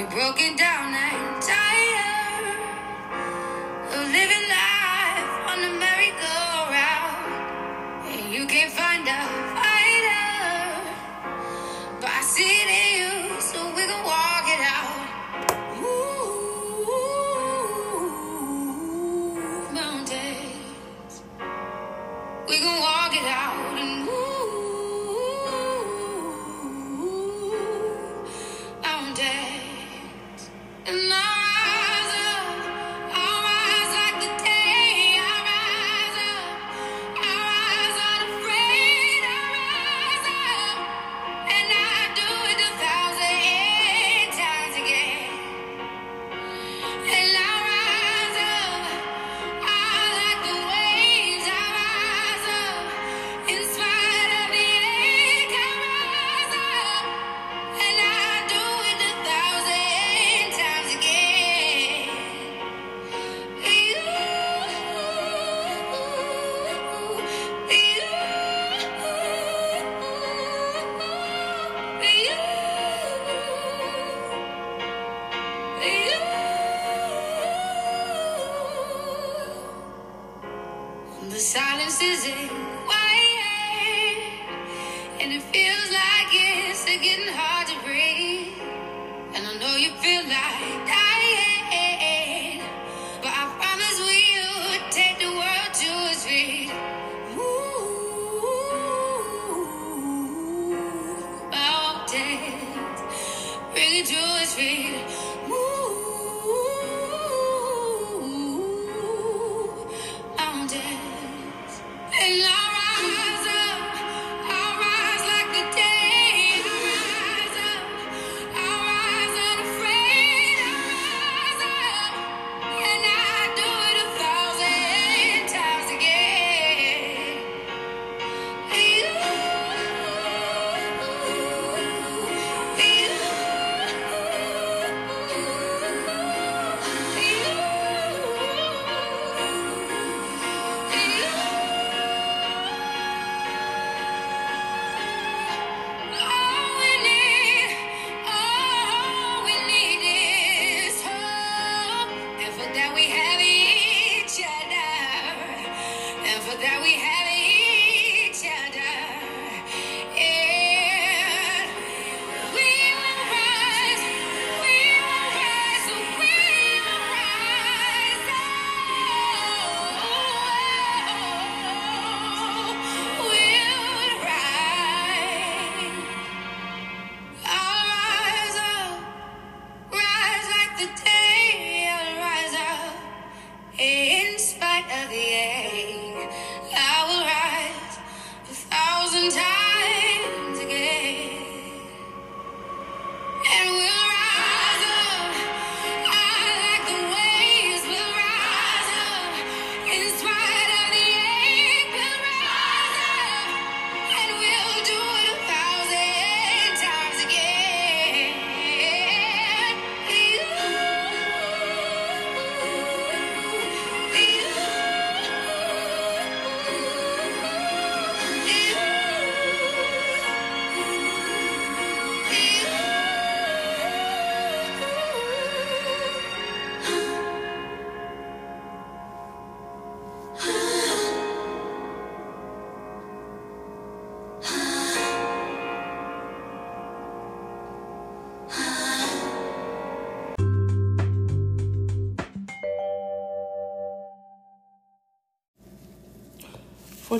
You're broken down and tired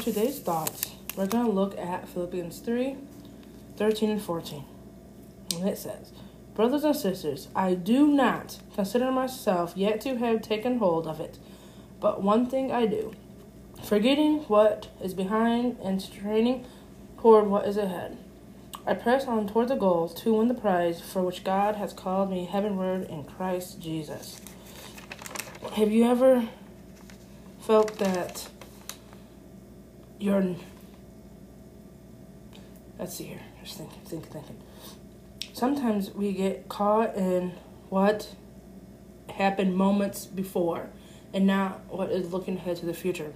today's thoughts, we're going to look at Philippians 3 13 and 14. And it says, Brothers and sisters, I do not consider myself yet to have taken hold of it, but one thing I do, forgetting what is behind and straining toward what is ahead. I press on toward the goal to win the prize for which God has called me heavenward in Christ Jesus. Have you ever felt that you're let's see here just thinking thinking thinking sometimes we get caught in what happened moments before and not what is looking ahead to the future.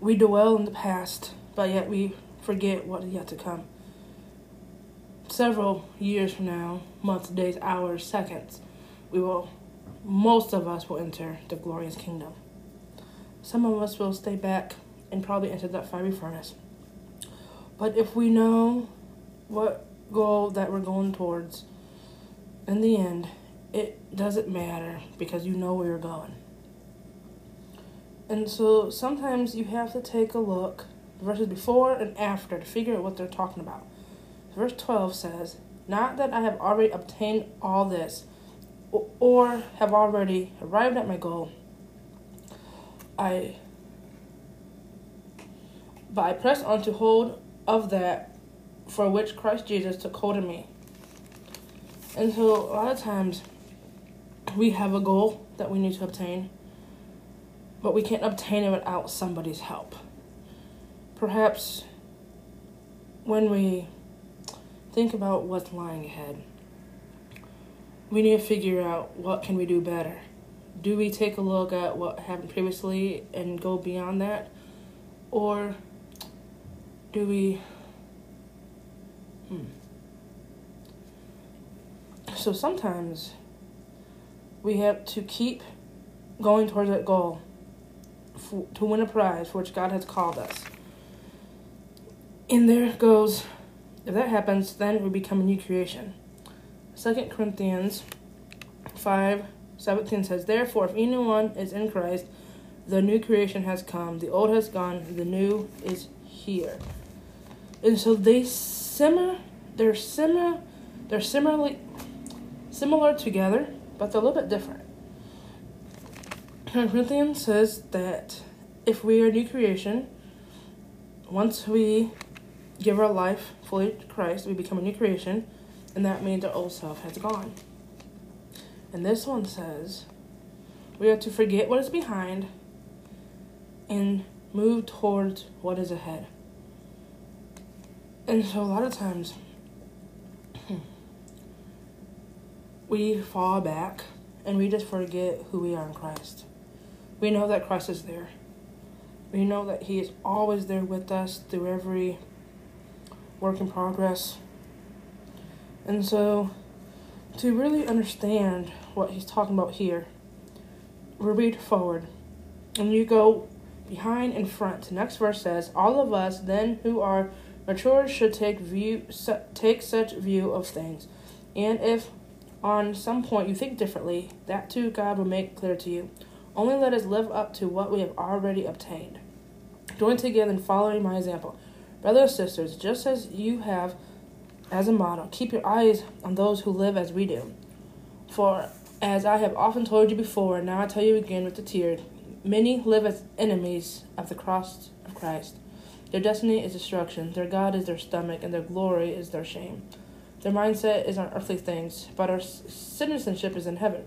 We dwell in the past but yet we forget what is yet to come. Several years from now, months, days, hours, seconds, we will, most of us will enter the glorious kingdom. Some of us will stay back and probably enter that fiery furnace. But if we know what goal that we're going towards, in the end, it doesn't matter because you know where you're going. And so sometimes you have to take a look, verses before and after, to figure out what they're talking about. Verse 12 says, Not that I have already obtained all this, or have already arrived at my goal. I but I press on to hold of that for which Christ Jesus took hold of me. And so a lot of times we have a goal that we need to obtain, but we can't obtain it without somebody's help. Perhaps when we think about what's lying ahead, we need to figure out what can we do better. Do we take a look at what happened previously and go beyond that? Or do we hmm. So sometimes we have to keep going towards that goal for, to win a prize for which God has called us. And there goes, if that happens, then we become a new creation. Second Corinthians 5 17 says, Therefore, if anyone is in Christ, the new creation has come, the old has gone, the new is here. And so they simmer, they're similar, they're similarly similar together, but they're a little bit different. Corinthians says that if we are new creation, once we give our life fully to Christ, we become a new creation, and that means our old self has gone. And this one says we are to forget what is behind and move towards what is ahead. And so a lot of times we fall back and we just forget who we are in Christ. We know that Christ is there. We know that He is always there with us through every work in progress. And so, to really understand what He's talking about here, we read forward and you go behind and front. The next verse says, All of us then who are Mature should take view take such view of things, and if on some point you think differently, that too God will make clear to you. Only let us live up to what we have already obtained. Join together in following my example. Brothers and sisters, just as you have as a model, keep your eyes on those who live as we do. For as I have often told you before, and now I tell you again with the tears, many live as enemies of the cross of Christ. Their destiny is destruction, their God is their stomach, and their glory is their shame. Their mindset is on earthly things, but our citizenship is in heaven.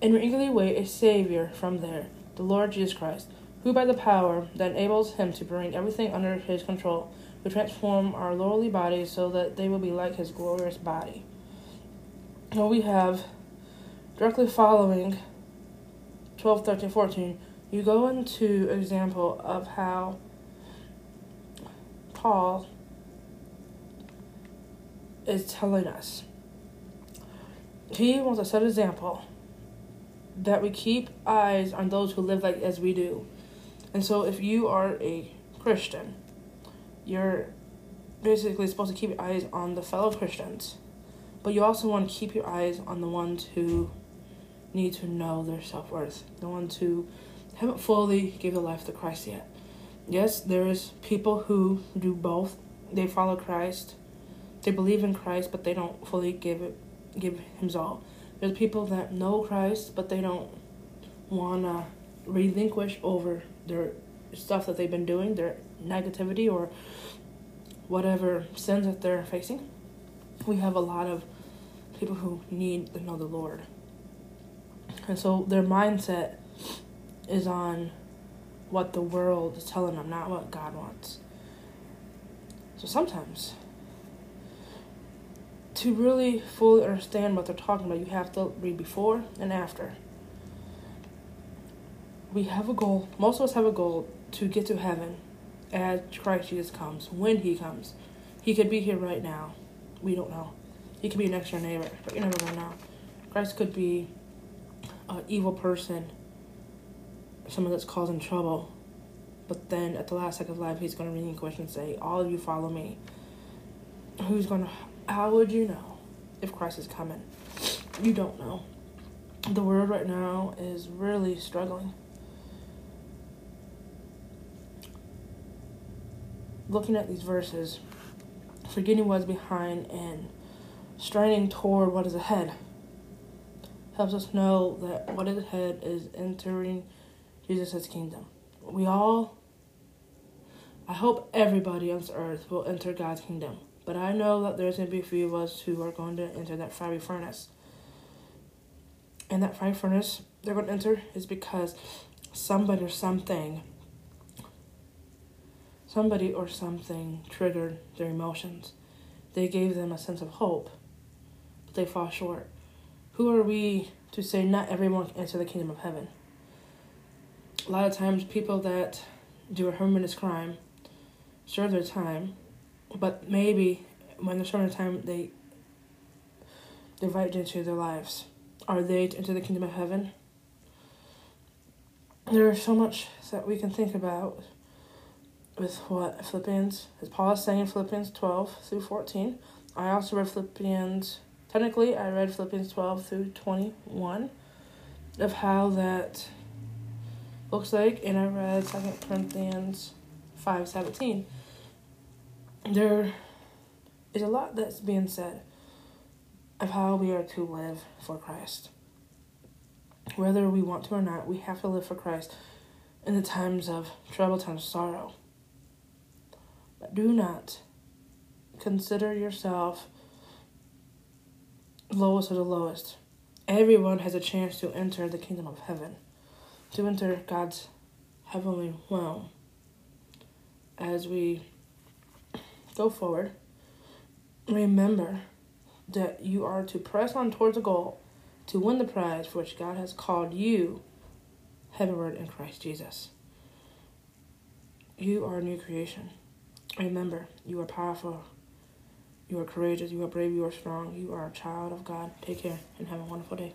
And we eagerly wait a Savior from there, the Lord Jesus Christ, who by the power that enables him to bring everything under his control will transform our lowly bodies so that they will be like his glorious body. Now we have directly following 12, 13, 14, you go into example of how Paul is telling us. He wants to set an example that we keep eyes on those who live like as we do. And so if you are a Christian, you're basically supposed to keep your eyes on the fellow Christians. But you also want to keep your eyes on the ones who need to know their self worth, the ones who haven't fully given their life to Christ yet yes, there is people who do both. They follow Christ, they believe in Christ, but they don't fully give it, give Him all. There's people that know Christ, but they don't wanna relinquish over their stuff that they've been doing, their negativity or whatever sins that they're facing. We have a lot of people who need to know the Lord. And so their mindset is on what the world is telling them, not what God wants. So sometimes, to really fully understand what they're talking about, you have to read before and after. We have a goal, most of us have a goal to get to heaven as Christ Jesus comes, when He comes. He could be here right now. We don't know. He could be next door neighbor, but you're never know. Christ could be an evil person, someone that's causing trouble, but then at the last second of life, he's gonna relinquish and say, "All of you follow me." Who's gonna? How would you know if Christ is coming? You don't know. The world right now is really struggling. Looking at these verses, forgetting what's behind and straining toward what is ahead helps us know that what is ahead is entering Jesus' kingdom. We all, I hope everybody on this earth will enter God's kingdom. But I know that there's going to be a few of us who are going to enter that fiery furnace. And that fiery furnace they're going to enter is because somebody or something, somebody or something triggered their emotions. They gave them a sense of hope, but they fall short. Who are we to say not everyone can enter the kingdom of heaven? A lot of times, people that do a horrendous crime serve their time, but maybe when they're serving time, they they invite into their lives. Are they to enter the kingdom of heaven? There is so much that we can think about with what Philippians, as Paul is saying in Philippians 12 through 14. I also read Philippians, technically, I read Philippians 12 through 21 of how that looks like, and I read 2 Corinthians 5 17. There is a lot that's being said of how we are to live for Christ. Whether we want to or not, we have to live for Christ in the times of trouble, times of sorrow. But do not consider yourself lowest of the lowest. Everyone has a chance to enter the kingdom of heaven, to enter God's heavenly realm. As we go forward, remember that you are to press on towards a goal to win the prize for which God has called you heavenward in Christ Jesus. You are a new creation. Remember, you are powerful. You are courageous. You are brave. You are strong. You are a child of God. Take care and have a wonderful day.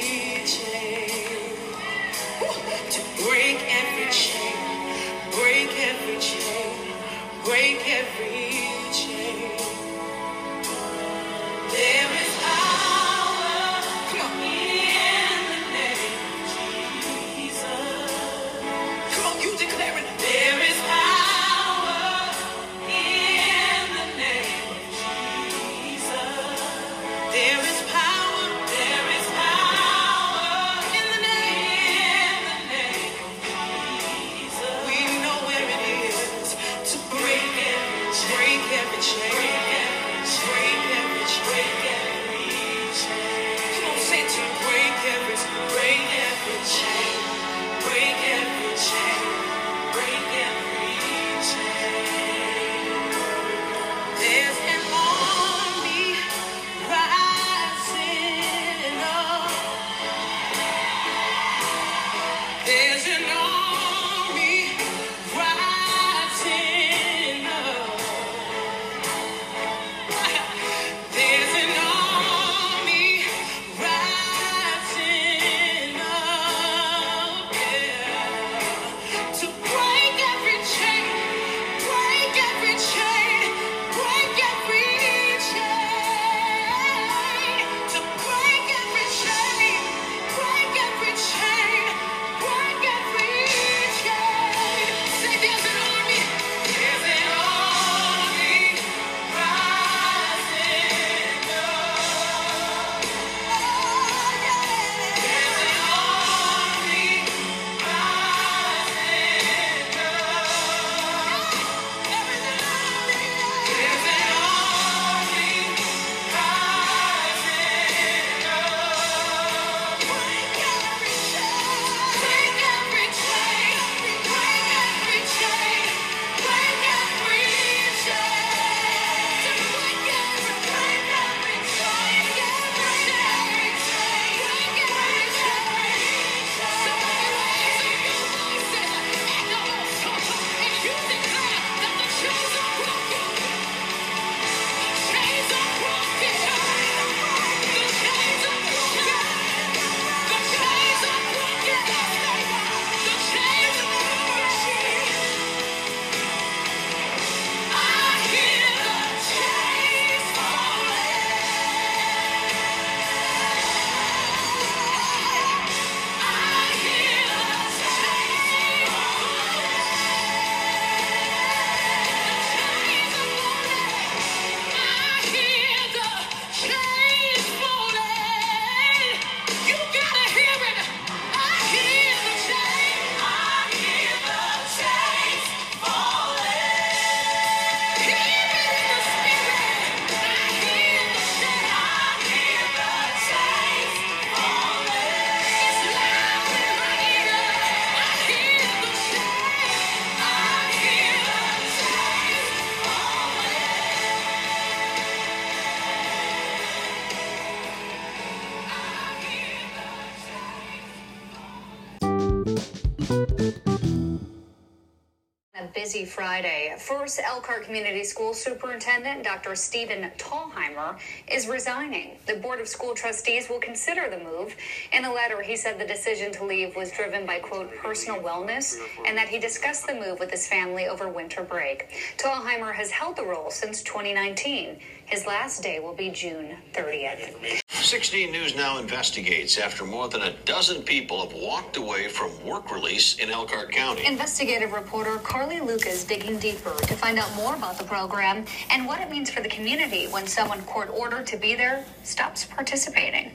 First, Elkhart Community School Superintendent Dr. Stephen Thalheimer is resigning. The Board of School Trustees will consider the move. In a letter, he said the decision to leave was driven by, quote, personal wellness, and that he discussed the move with his family over winter break. Thalheimer has held the role since 2019. His last day will be June 30th. 16 News now investigates after more than a dozen people have walked away from work release in Elkhart County. Investigative reporter Carly Lucas digging deeper to find out more about the program and what it means for the community when someone court ordered to be there stops participating.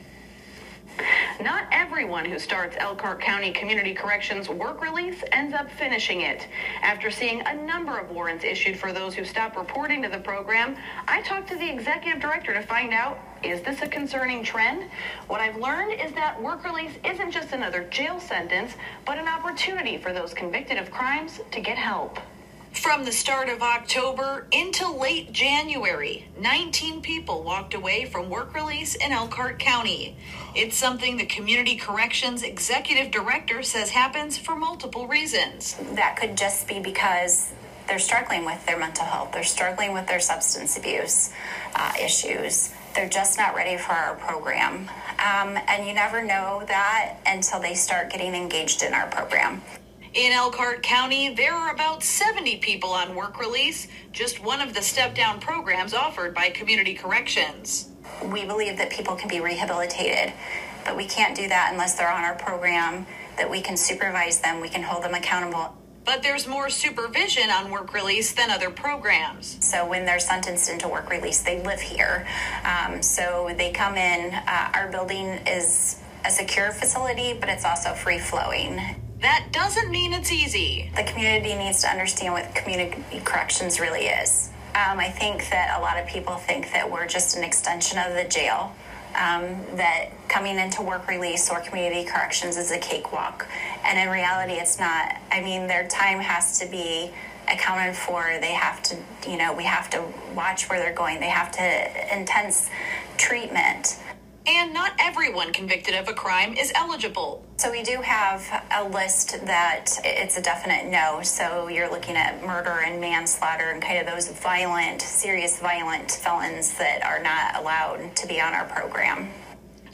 Not everyone who starts Elkhart County Community Corrections work release ends up finishing it. After seeing a number of warrants issued for those who stop reporting to the program, I talked to the executive director to find out is this a concerning trend? What I've learned is that work release isn't just another jail sentence, but an opportunity for those convicted of crimes to get help. From the start of October into late January, 19 people walked away from work release in Elkhart County. It's something the Community Corrections Executive Director says happens for multiple reasons. that could just be because they're struggling with their mental health, they're struggling with their substance abuse uh, issues. They're just not ready for our program. Um, and you never know that until they start getting engaged in our program. In Elkhart County, there are about 70 people on work release, just one of the step down programs offered by Community Corrections. We believe that people can be rehabilitated, but we can't do that unless they're on our program, that we can supervise them, we can hold them accountable. But there's more supervision on work release than other programs. So when they're sentenced into work release, they live here. Um, so they come in. Uh, our building is a secure facility, but it's also free flowing. That doesn't mean it's easy. The community needs to understand what community corrections really is. Um, I think that a lot of people think that we're just an extension of the jail. Um, that coming into work release or community corrections is a cakewalk. And in reality, it's not. I mean, their time has to be accounted for. They have to, you know, we have to watch where they're going. They have to intense treatment. And not everyone convicted of a crime is eligible. So we do have a list that it's a definite no. So you're looking at murder and manslaughter and kind of those violent, serious violent felons that are not allowed to be on our program.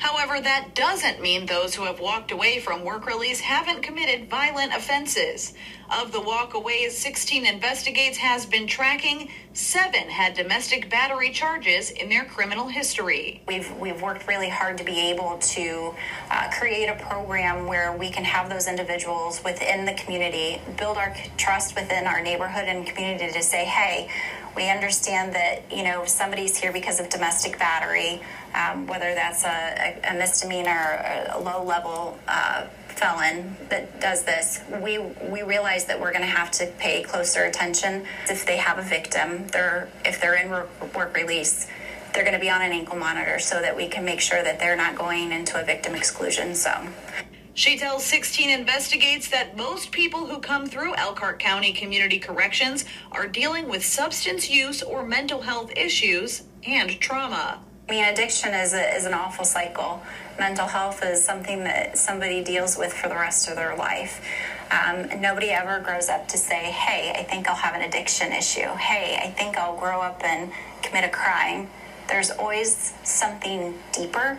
However, that doesn't mean those who have walked away from work release haven't committed violent offenses. Of the walkaways 16 investigates has been tracking, seven had domestic battery charges in their criminal history. We've we've worked really hard to be able to uh, create a program where we can have those individuals within the community build our trust within our neighborhood and community to say, hey, we understand that you know somebody's here because of domestic battery, um, whether that's a, a, misdemeanor or a low level. Uh, felon that does this we we realize that we're going to have to pay closer attention if they have a victim they're if they're in work, work release they're going to be on an ankle monitor so that we can make sure that they're not going into a victim exclusion zone She tells 16 Investigates that most people who come through Elkhart County Community Corrections are dealing with substance use or mental health issues and trauma. I mean, addiction is, a, is an awful cycle. Mental health is something that somebody deals with for the rest of their life. Um, nobody ever grows up to say, hey, I think I'll have an addiction issue. Hey, I think I'll grow up and commit a crime. There's always something deeper.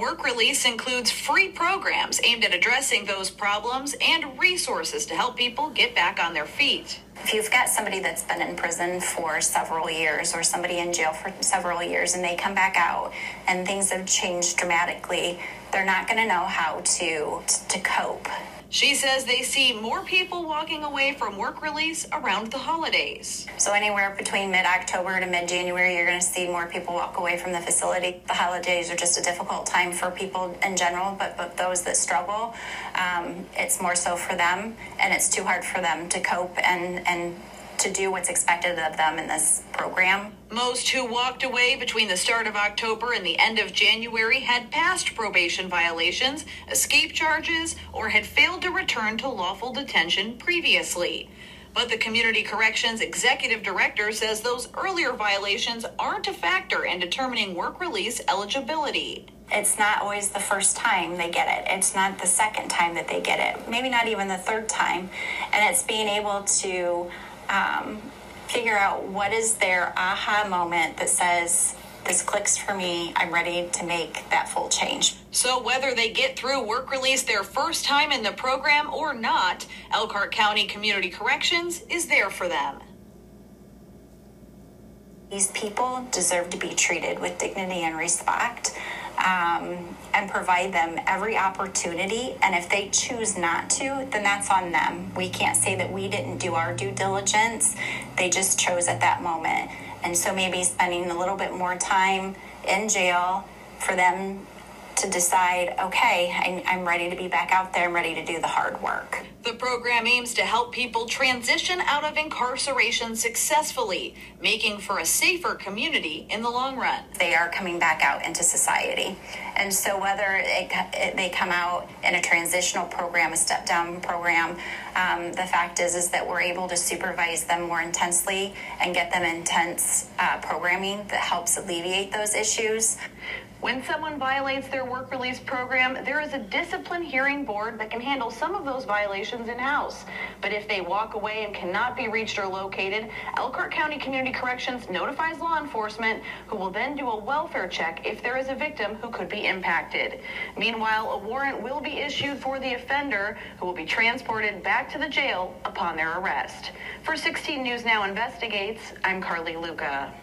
Work release includes free programs aimed at addressing those problems and resources to help people get back on their feet. If you've got somebody that's been in prison for several years or somebody in jail for several years and they come back out and things have changed dramatically, they're not going to know how to to cope. She says they see more people walking away from work release around the holidays. So anywhere between mid-October to mid-January, you're going to see more people walk away from the facility. The holidays are just a difficult time for people in general, but but those that struggle, um, it's more so for them, and it's too hard for them to cope and and to do what's expected of them in this program. Most who walked away between the start of October and the end of January had past probation violations, escape charges, or had failed to return to lawful detention previously. But the Community Corrections Executive Director says those earlier violations aren't a factor in determining work release eligibility. It's not always the first time they get it. It's not the second time that they get it. Maybe not even the third time. And it's being able to um, figure out what is their aha moment that says, this clicks for me, I'm ready to make that full change. So, whether they get through work release their first time in the program or not, Elkhart County Community Corrections is there for them. These people deserve to be treated with dignity and respect um, and provide them every opportunity. And if they choose not to, then that's on them. We can't say that we didn't do our due diligence, they just chose at that moment. And so maybe spending a little bit more time in jail for them to decide, okay, I'm, I'm ready to be back out there, I'm ready to do the hard work. The program aims to help people transition out of incarceration successfully, making for a safer community in the long run. They are coming back out into society. And so, whether it, it, they come out in a transitional program, a step down program, um, the fact is, is that we're able to supervise them more intensely and get them intense uh, programming that helps alleviate those issues. When someone violates their work release program, there is a discipline hearing board that can handle some of those violations in house. But if they walk away and cannot be reached or located, Elkhart County Community Corrections notifies law enforcement, who will then do a welfare check if there is a victim who could be impacted. Meanwhile, a warrant will be issued for the offender, who will be transported back to the jail upon their arrest. For 16 News Now Investigates, I'm Carly Luca.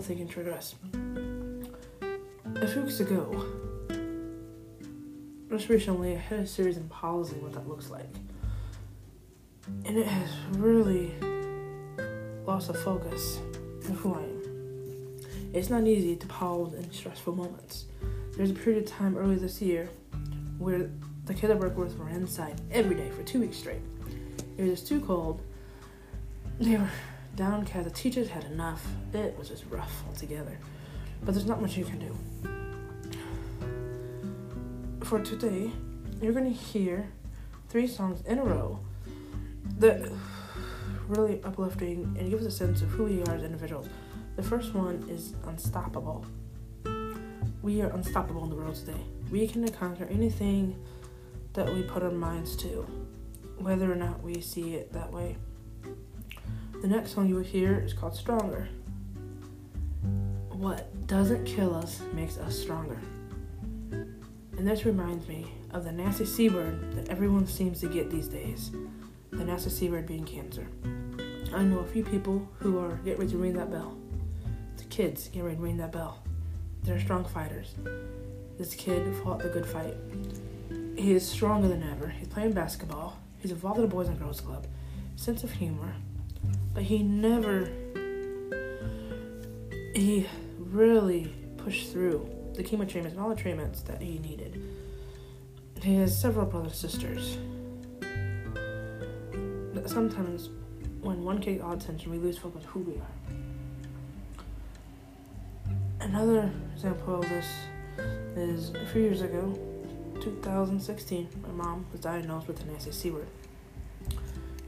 Thing can trigger. A few weeks ago, just recently, I had a series in policy what that looks like. And it has really lost the focus of who I am. It's not easy to pause in stressful moments. There's a period of time early this year where the kids work were inside every day for two weeks straight. It was too cold. They were downcast. The teachers had enough. It was just rough altogether. But there's not much you can do. For today, you're to hear three songs in a row that really uplifting and give us a sense of who we are as individuals. The first one is Unstoppable. We are unstoppable in the world today. We can conquer anything that we put our minds to, whether or not we see it that way. The next song you will hear is called Stronger. What doesn't kill us makes us stronger. And this reminds me of the nasty C word that everyone seems to get these days. The nasty C word being cancer. I know a few people who are getting ready to ring that bell. The kids getting ready to ring that bell. They're strong fighters. This kid fought the good fight. He is stronger than ever. He's playing basketball. He's involved in a Boys and Girls Club. Sense of humor. But he never. He really pushed through the chemo treatments and all the treatments that he needed. He has several brothers and sisters. But sometimes, when one kid all attention, we lose focus who we are. Another example of this is a few years ago, 2016, my mom was diagnosed with an nasty word.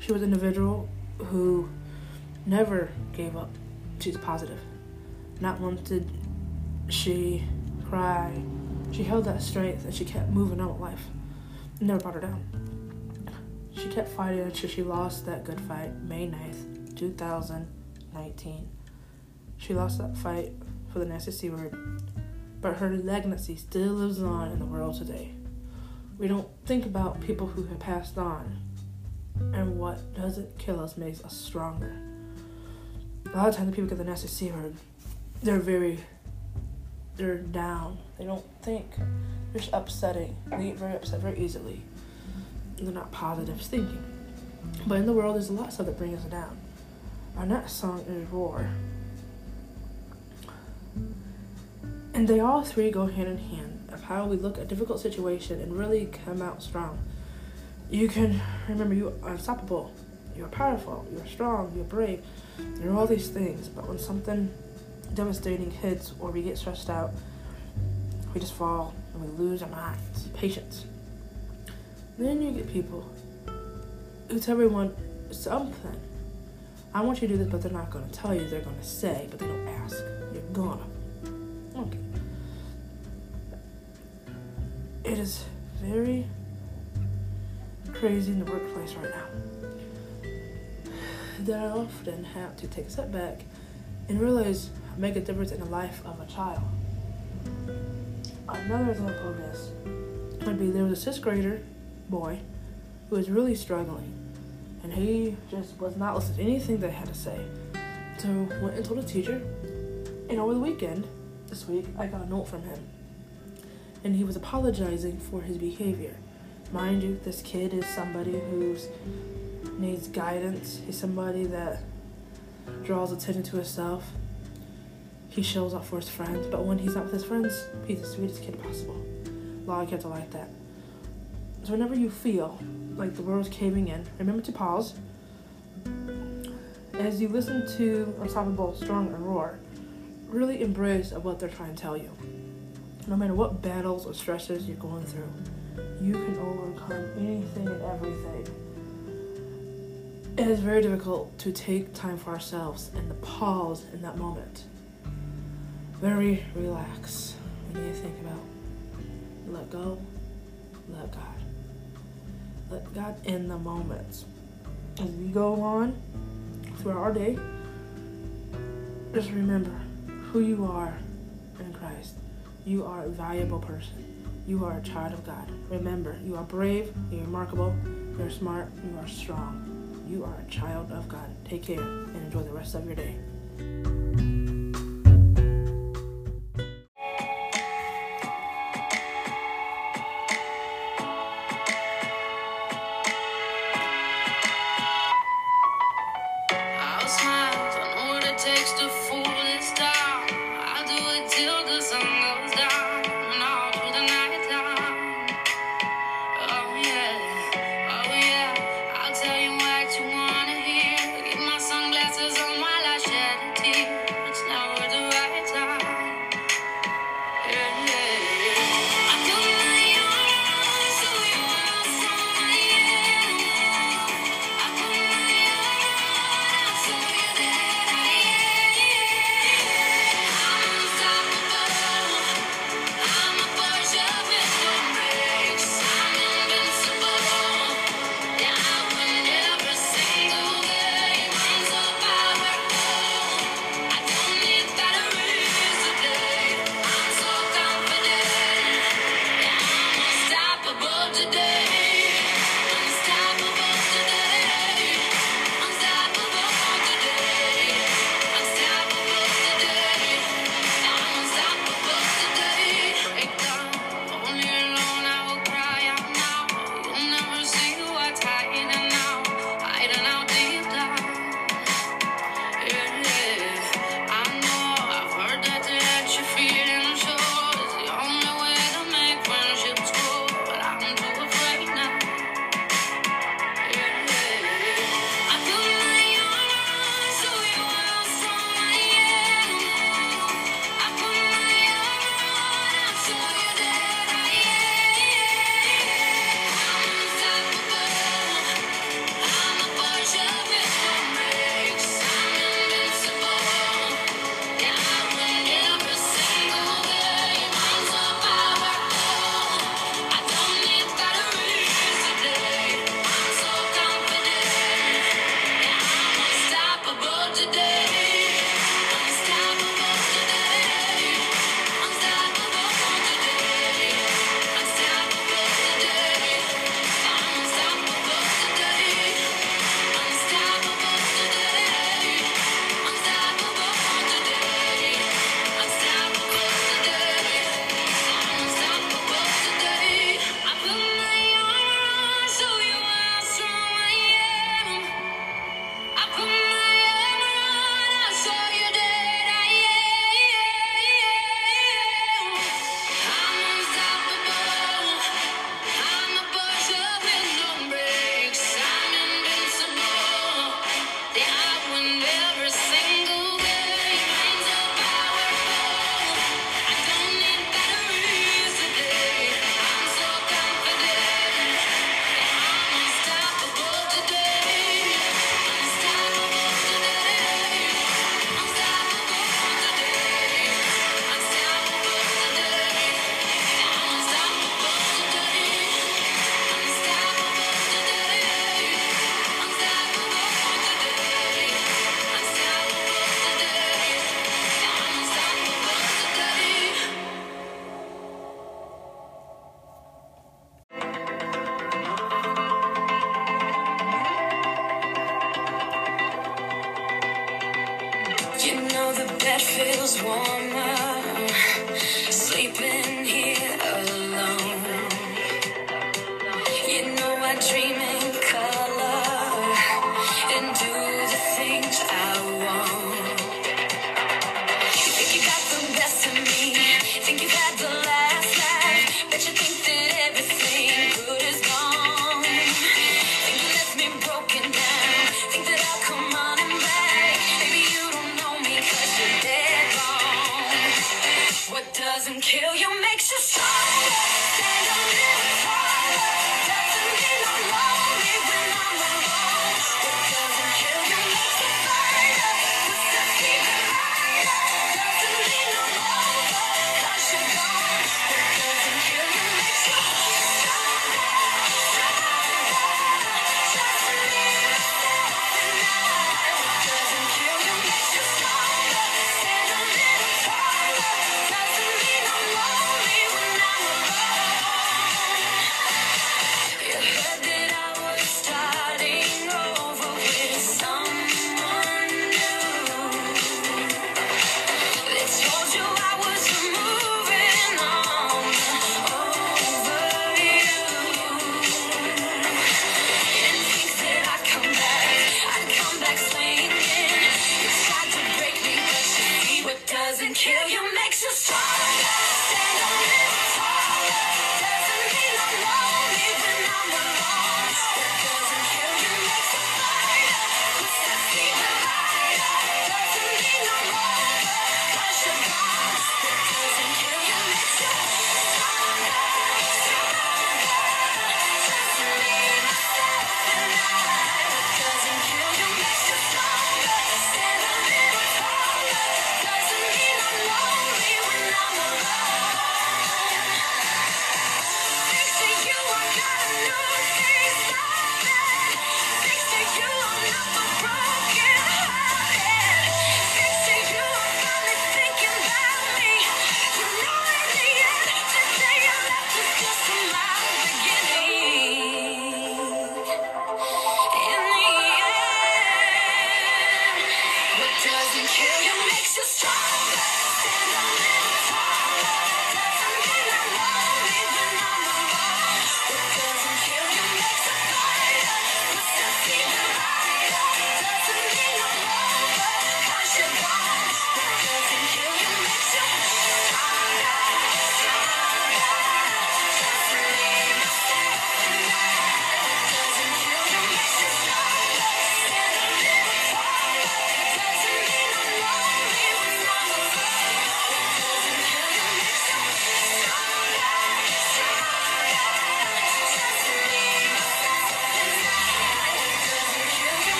She was an individual who never gave up. She's positive. Not once did she cry. She held that strength and she kept moving on with life. It never brought her down. She kept fighting until she lost that good fight May 9th, 2019. She lost that fight for the nasty C word, but her legacy still lives on in the world today. We don't think about people who have passed on, and what doesn't kill us makes us stronger. A lot of times, the people get the nasty C word, they're very, they're down. They don't think. They're just upsetting. They get very upset very easily. They're not positive thinking. But in the world, there's a lot of stuff that brings us down. Our next song is Roar. And they all three go hand in hand of how we look at difficult situation and really come out strong. You can remember you are unstoppable, you're powerful, you're strong, you're brave, you're all these things. But when something devastating hits or we get stressed out, we just fall and we lose our minds, patience. Then you get people who tell everyone something. I want you to do this, but they're not going to tell you. They're going to say, but they don't ask. You're gonna. Okay. It is very crazy in the workplace right now. That I often have to take a step back and realize make a difference in the life of a child. Another example of this would be there was a sixth grader boy who was really struggling and he just was not listening to anything they had to say. So went and told a teacher and over the weekend, this week, I got a note from him. And he was apologizing for his behavior. Mind you, this kid is somebody who needs guidance. He's somebody that draws attention to himself. He shows up for his friends, but when he's not with his friends, he's the sweetest kid possible. A lot of kids are like that. So whenever you feel like the world's caving in, remember to pause. As you listen to Unstoppable, Strong, and Roar, really embrace what they're trying to tell you. No matter what battles or stresses you're going through, you can overcome anything and everything. It is very difficult to take time for ourselves and to pause in that moment. Very relax. We need to think about let go, let God. Let God in the moments. As we go on throughout our day, just remember who you are in Christ. You are a valuable person. You are a child of God. Remember, you are brave, you're remarkable, you're smart, you are strong. You are a child of God. Take care and enjoy the rest of your day.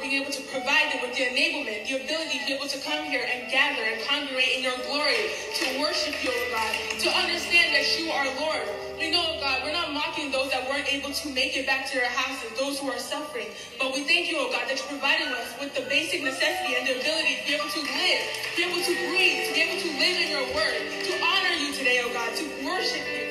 Being able to provide them with the enablement, the ability to be able to come here and gather and congregate in your glory, to worship you, oh God, to understand that you are Lord. We know, oh God, we're not mocking those that weren't able to make it back to their houses, those who are suffering. But we thank you, oh God, that you're providing us with the basic necessity and the ability to be able to live, to be able to breathe, to be able to live in your word, to honor you today, oh God, to worship you.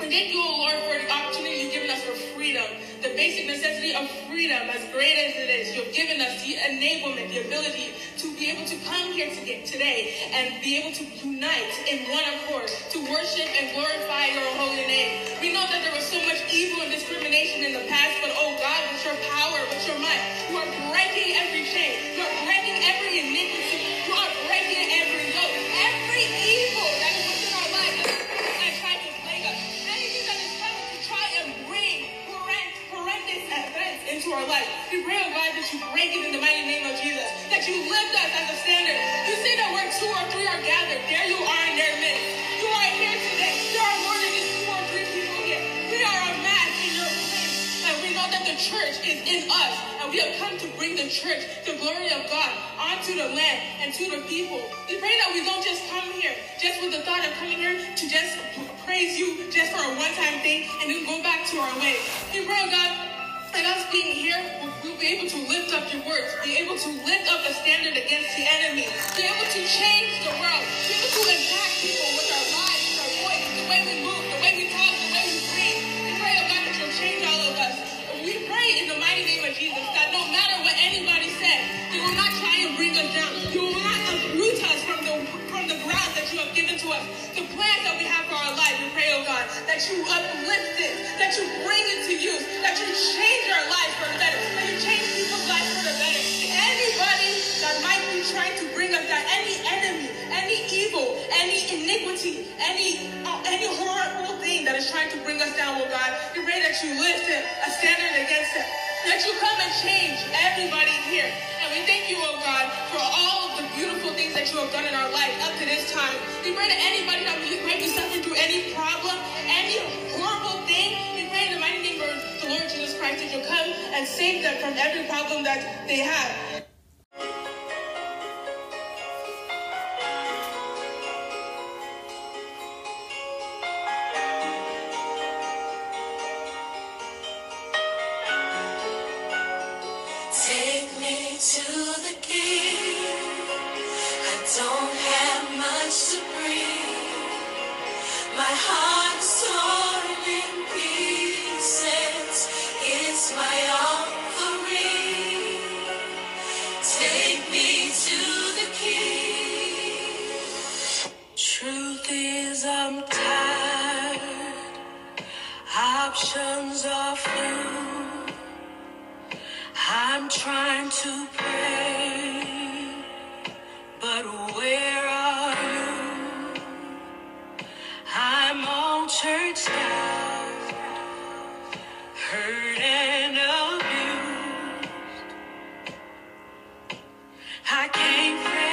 Thank you, oh Lord, for the opportunity you've given us for freedom, the basic necessity of freedom, as great as it is. You've given us the enablement, the ability to be able to come here today and be able to unite in one accord, to worship and glorify your holy name. We know that there was so much evil and discrimination in the past, but oh God, with your power, with your might, you are breaking every chain. You are breaking every iniquity. You are breaking into our life. We pray, oh God, that you break it in the mighty name of Jesus. That you lift us as a standard. You say that where two or three are gathered, there you are in their midst. You are here today. There are more than just two or three people here. We are a mass in your place. And we know that the church is in us. And we have come to bring the church, the glory of God, onto the land and to the people. We pray that we don't just come here just with the thought of coming here to just praise you just for a one-time thing and then go back to our way. We pray, oh God, that us being here, we'll be able to lift up your words, be able to lift up a standard against the enemy, be able to change the world, be able to impact people with our lives, with our voice, the way we move, the way we talk, the way we breathe. We pray, oh God, that you'll change all of us. We pray in the mighty name of Jesus that no matter what anybody says, they will not try and bring us down. You will not uproot us from the from the ground that you have given to us. The plans that we have for our life, we pray, oh God, that you uplift it, that you bring it to use, that you change our life for the better, that you change people's lives for the better. Anybody that might be trying to bring us down, any enemy, any evil, any iniquity, any uh, any horrible thing that is trying to bring us down, oh God, we pray that you lift it, a standard against it. That you come and change everybody here. And we thank you, oh God, for all of the beautiful things that you have done in our life up to this time. We pray that anybody that might be suffering through any problem, horrible thing, we pray in the mighty name of the Lord Jesus Christ that you'll come and save them from every problem that they have. I'm trying to pray, but where are you? I'm all churched out, hurt and abused. I can't think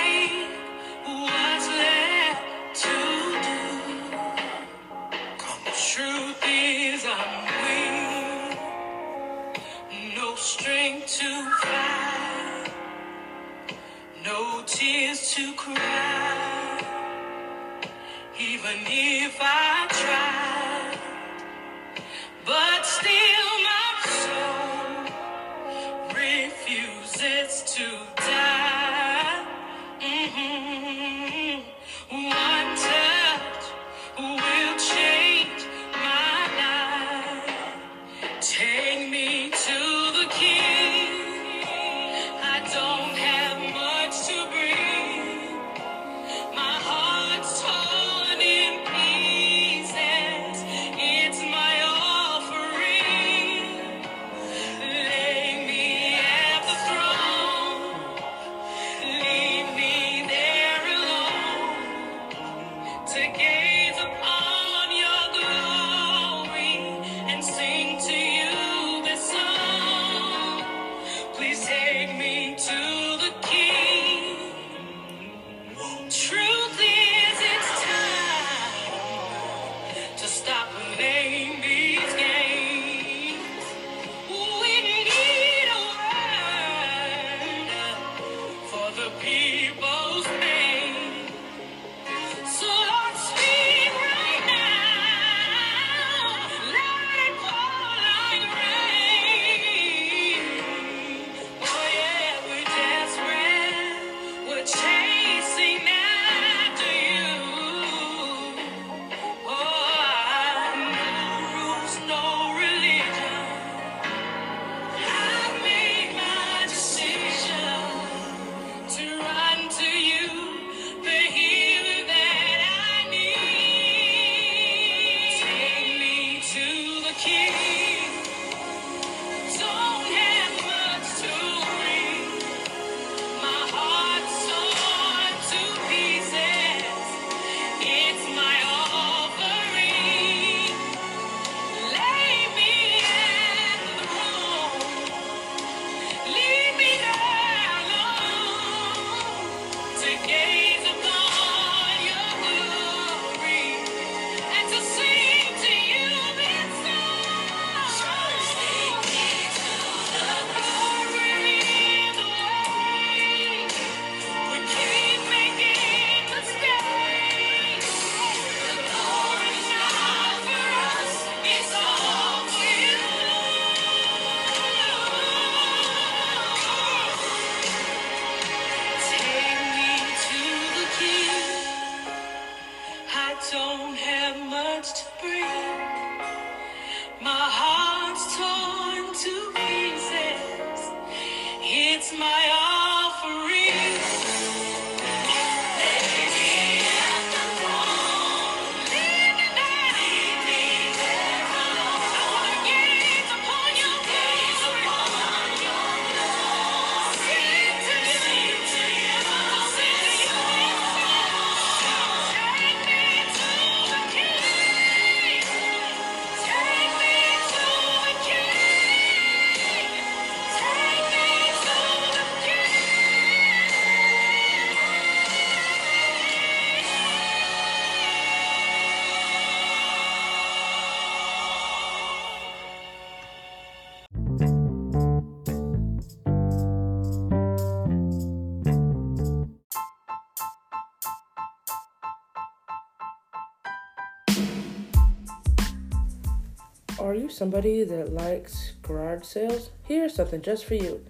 somebody that likes garage sales? Here's something just for you.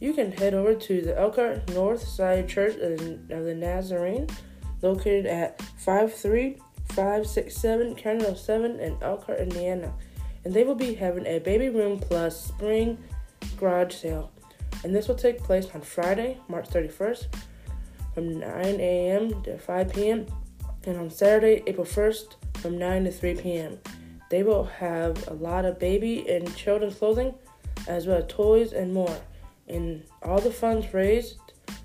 You can head over to the Elkhart North Side Church of the Nazarene, located at 53567 County 07 in Elkhart, Indiana. And they will be having a baby room plus spring garage sale. And this will take place on Friday, March 31st from 9 a.m. to 5 p.m. and on Saturday, April 1st from 9 to 3 p.m. They will have a lot of baby and children's clothing, as well as toys and more. And all the funds raised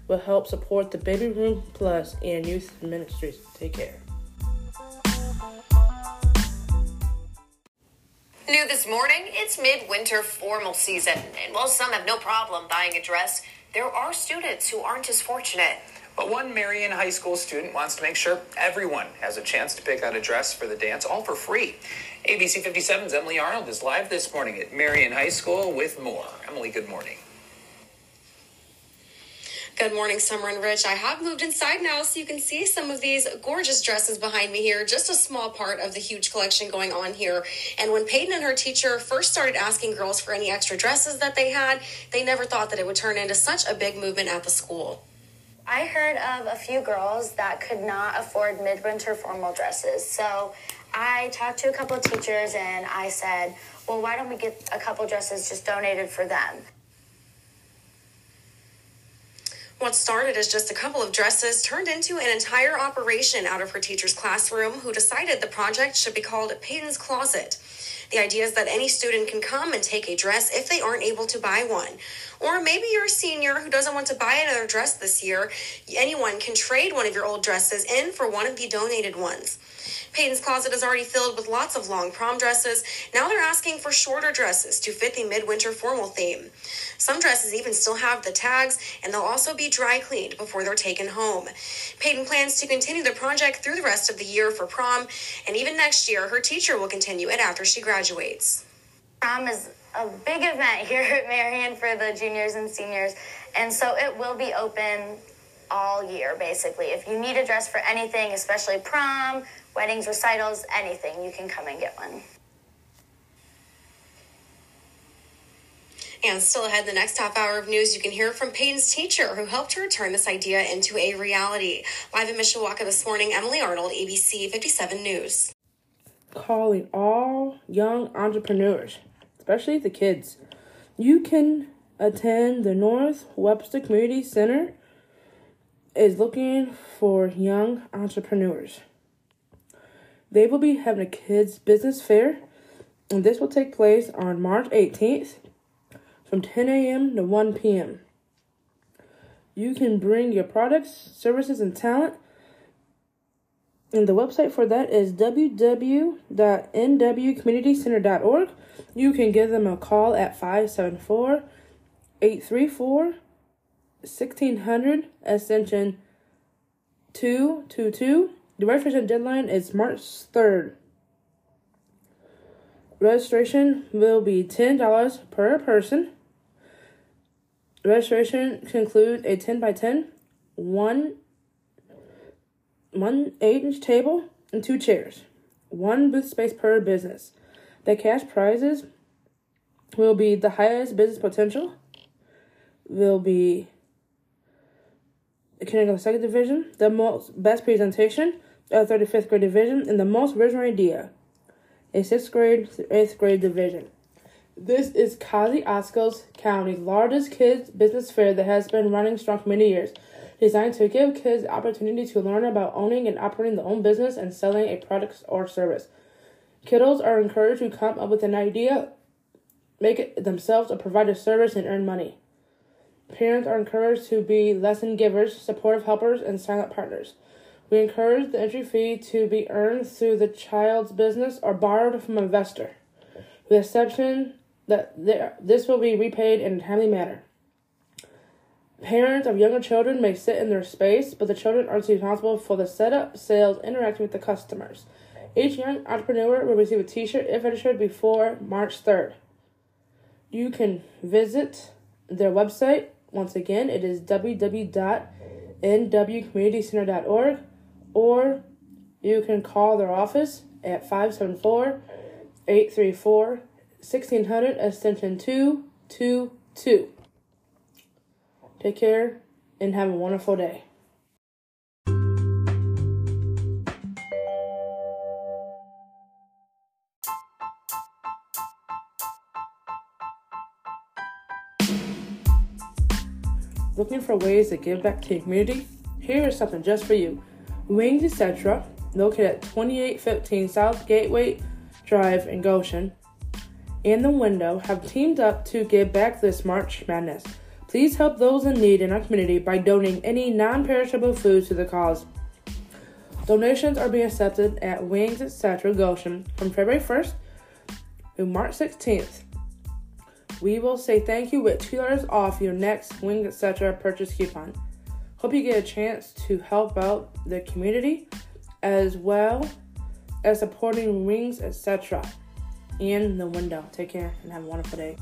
will help support the Baby Room Plus and youth ministries. Take care. New this morning, it's midwinter formal season, and while some have no problem buying a dress, there are students who aren't as fortunate. But one Marian High School student wants to make sure everyone has a chance to pick out a dress for the dance, all for free. ABC 57's Emily Arnold is live this morning at Marian High School with more. Emily, good morning. Good morning, Summer and Rich. I have moved inside now so you can see some of these gorgeous dresses behind me here. Just a small part of the huge collection going on here. And when Peyton and her teacher first started asking girls for any extra dresses that they had, they never thought that it would turn into such a big movement at the school. I heard of a few girls that could not afford midwinter formal dresses. So I talked to a couple of teachers and I said, well, why don't we get a couple dresses just donated for them? What started as just a couple of dresses turned into an entire operation out of her teacher's classroom, who decided the project should be called Peyton's Closet. The idea is that any student can come and take a dress if they aren't able to buy one. Or maybe you're a senior who doesn't want to buy another dress this year. Anyone can trade one of your old dresses in for one of the donated ones. Peyton's closet is already filled with lots of long prom dresses. Now they're asking for shorter dresses to fit the midwinter formal theme. Some dresses even still have the tags, and they'll also be dry cleaned before they're taken home. Peyton plans to continue the project through the rest of the year for prom, and even next year, her teacher will continue it after she graduates. Prom is a big event here at Marian for the juniors and seniors, and so it will be open all year basically. If you need a dress for anything, especially prom, weddings, recitals, anything, you can come and get one. And still ahead, the next half hour of news, you can hear from Peyton's teacher who helped her turn this idea into a reality. Live in Mishawaka this morning, Emily Arnold, ABC 57 News. calling all young entrepreneurs, especially the kids. You can attend the North Webster Community Center is looking for young entrepreneurs. They will be having a kids business fair, and this will take place on March 18th from 10 a.m. to 1 p.m. You can bring your products, services, and talent and the website for that is www.nwcommunitycenter.org. You can give them a call at 574 834 1600, extension 222. The registration deadline is March 3rd. Registration will be $10 per person. Registration can include a 10 by 10, one one eight inch table and two chairs, one booth space per business. The cash prizes will be the highest business potential, will be the kindergarten second division, the most best presentation of 35th grade division, and the most original idea, a sixth grade to eighth grade division. This is Kosciusko's County's largest kids business fair that has been running strong for many years. Designed to give kids the opportunity to learn about owning and operating their own business and selling a product or service. Kiddos are encouraged to come up with an idea, make it themselves, or provide a service and earn money. Parents are encouraged to be lesson givers, supportive helpers, and silent partners. We encourage the entry fee to be earned through the child's business or borrowed from an investor, with the exception that this will be repaid in a timely manner. Parents of younger children may sit in their space, but the children are responsible for the setup, sales, interacting with the customers. Each young entrepreneur will receive a t shirt if registered before March 3rd. You can visit their website. Once again, it is www.nwcommunitycenter.org or you can call their office at 574 834 1600 extension 222. Take care and have a wonderful day. Looking for ways to give back to your community? Here is something just for you. Wings Etc., located at 2815 South Gateway Drive in Goshen, and The Window have teamed up to give back this March Madness. Please help those in need in our community by donating any non perishable food to the cause. Donations are being accepted at Wings Etc. Goshen from February 1st through March 16th. We will say thank you with $2 off your next Wings Etc. purchase coupon. Hope you get a chance to help out the community as well as supporting Wings Etc. and the window. Take care and have a wonderful day.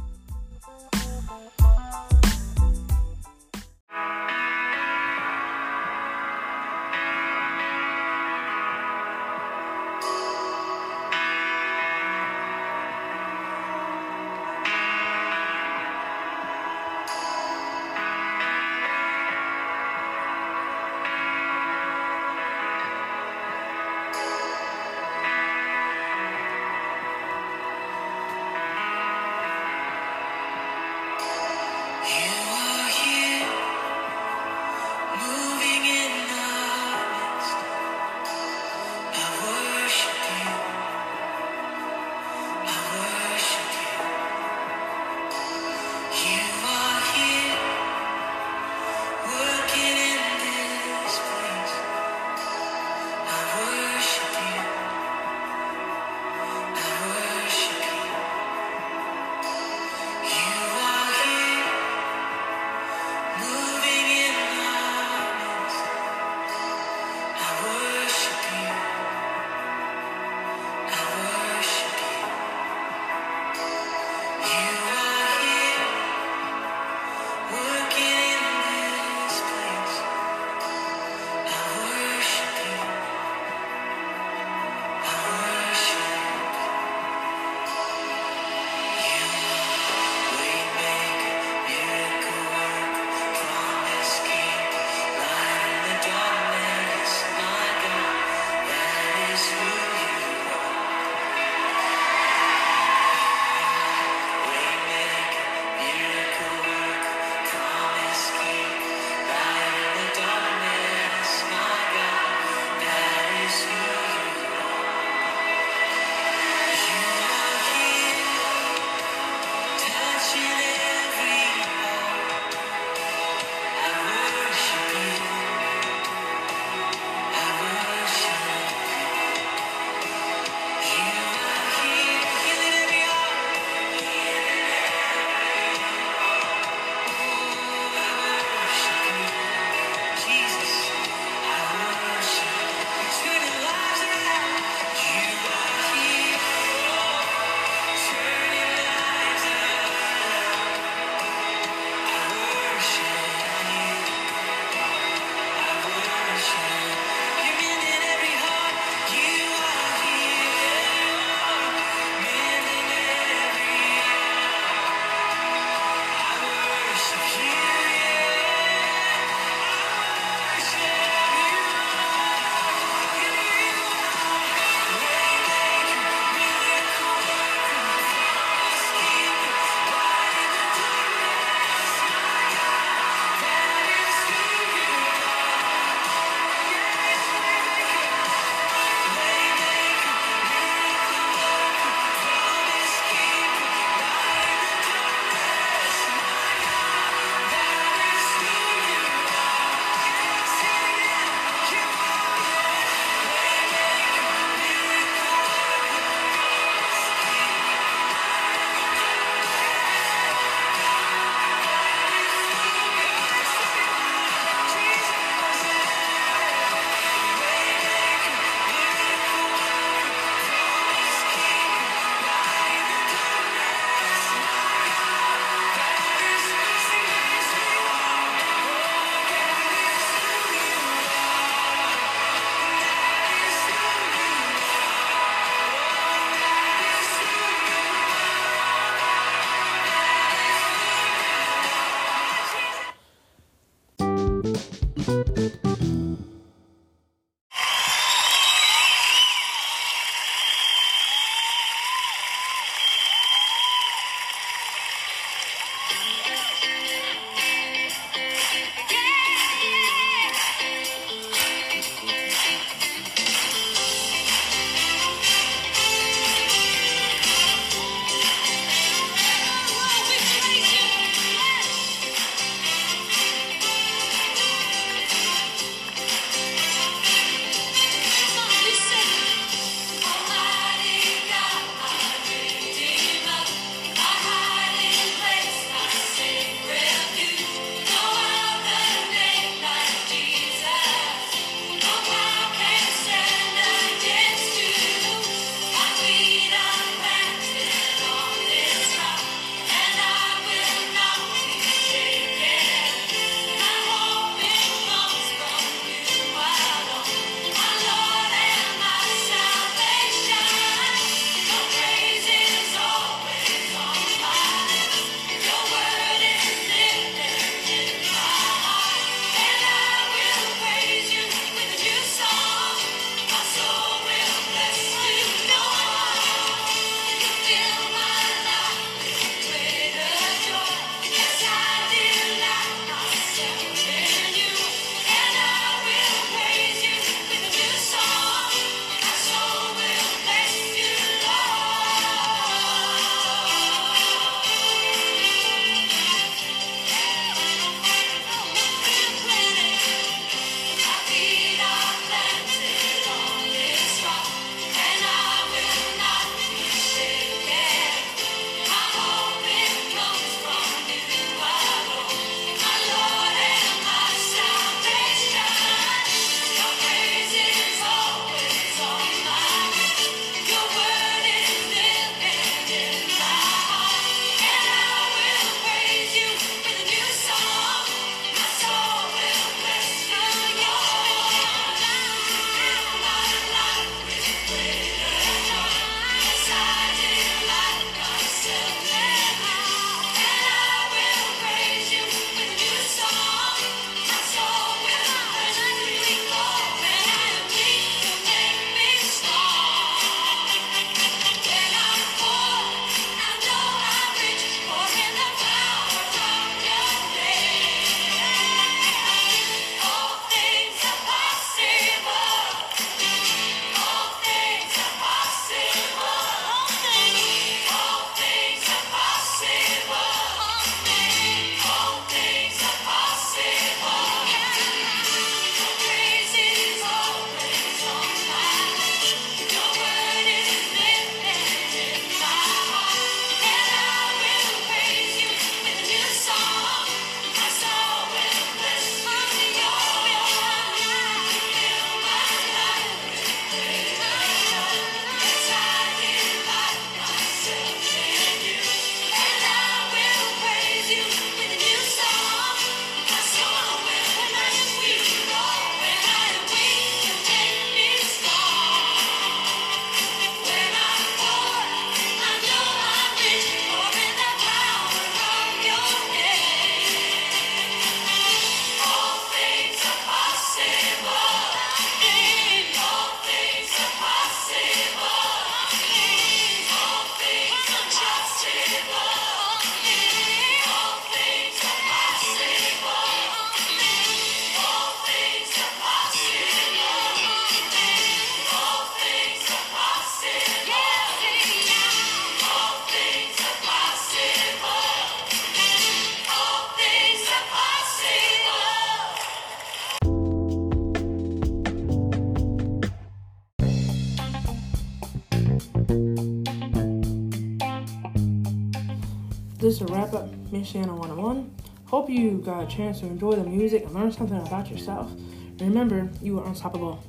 Hope you got a chance to enjoy the music and learn something about yourself. Remember, you are unstoppable.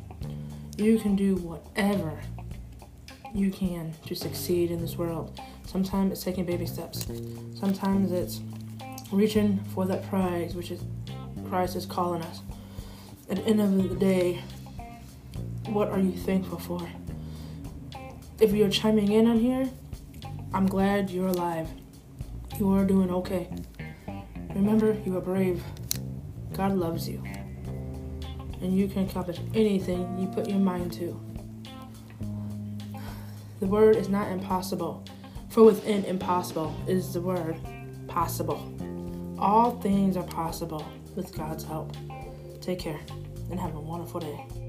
You can do whatever you can to succeed in this world. Sometimes it's taking baby steps. Sometimes it's reaching for that prize, which is Christ is calling us. At the end of the day, what are you thankful for? If you're chiming in on here, I'm glad you're alive. You are doing okay. Remember, you are brave. God loves you. And you can accomplish anything you put your mind to. The word is not impossible, for within impossible is the word possible. All things are possible with God's help. Take care and have a wonderful day.